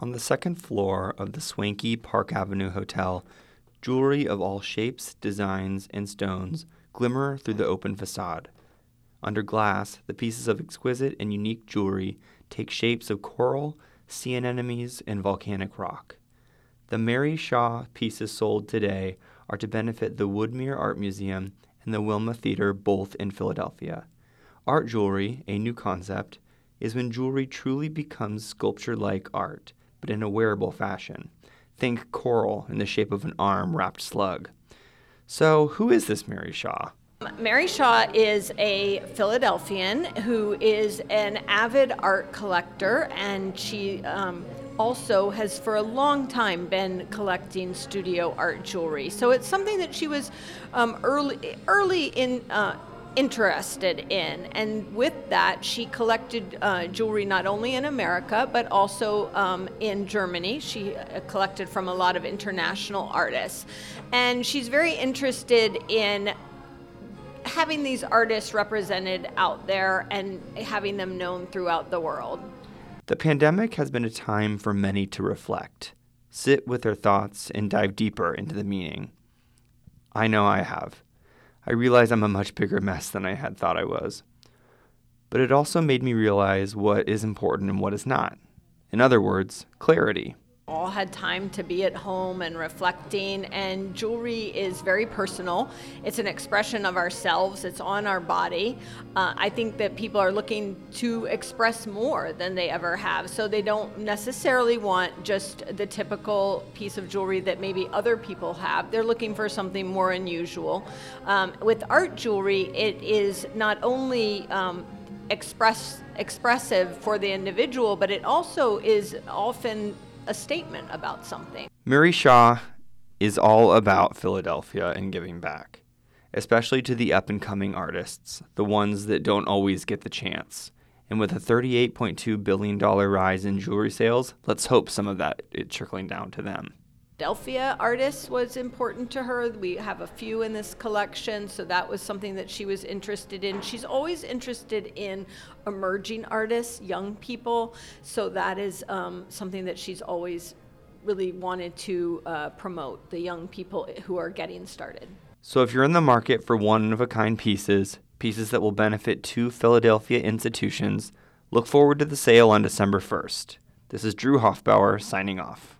On the second floor of the swanky Park Avenue Hotel, jewelry of all shapes, designs, and stones glimmer through the open facade. Under glass, the pieces of exquisite and unique jewelry take shapes of coral, sea anemones, and volcanic rock. The Mary Shaw pieces sold today are to benefit the Woodmere Art Museum and the Wilma Theater, both in Philadelphia. Art jewelry, a new concept, is when jewelry truly becomes sculpture like art but in a wearable fashion. Think coral in the shape of an arm wrapped slug. So, who is this Mary Shaw? Mary Shaw is a Philadelphian who is an avid art collector, and she um, also has for a long time been collecting studio art jewelry. So it's something that she was um, early, early in. Uh, interested in. And with that, she collected uh, jewelry not only in America, but also um, in Germany. She uh, collected from a lot of international artists. And she's very interested in having these artists represented out there and having them known throughout the world. The pandemic has been a time for many to reflect, sit with their thoughts, and dive deeper into the meaning. I know I have. I realize I'm a much bigger mess than I had thought I was. But it also made me realize what is important and what is not. In other words, clarity all had time to be at home and reflecting and jewelry is very personal. It's an expression of ourselves. It's on our body. Uh, i think that people are looking to express more than they ever have. So they don't necessarily want just the typical piece of jewelry that maybe other people have. They're looking for something more unusual. Um, with art jewelry it is not only um, express expressive for the individual but it also is often a statement about something. Mary Shaw is all about Philadelphia and giving back, especially to the up and coming artists, the ones that don't always get the chance. And with a $38.2 billion rise in jewelry sales, let's hope some of that is trickling down to them. Philadelphia artists was important to her. We have a few in this collection, so that was something that she was interested in. She's always interested in emerging artists, young people, so that is um, something that she's always really wanted to uh, promote the young people who are getting started. So, if you're in the market for one of a kind pieces, pieces that will benefit two Philadelphia institutions, look forward to the sale on December 1st. This is Drew Hoffbauer signing off.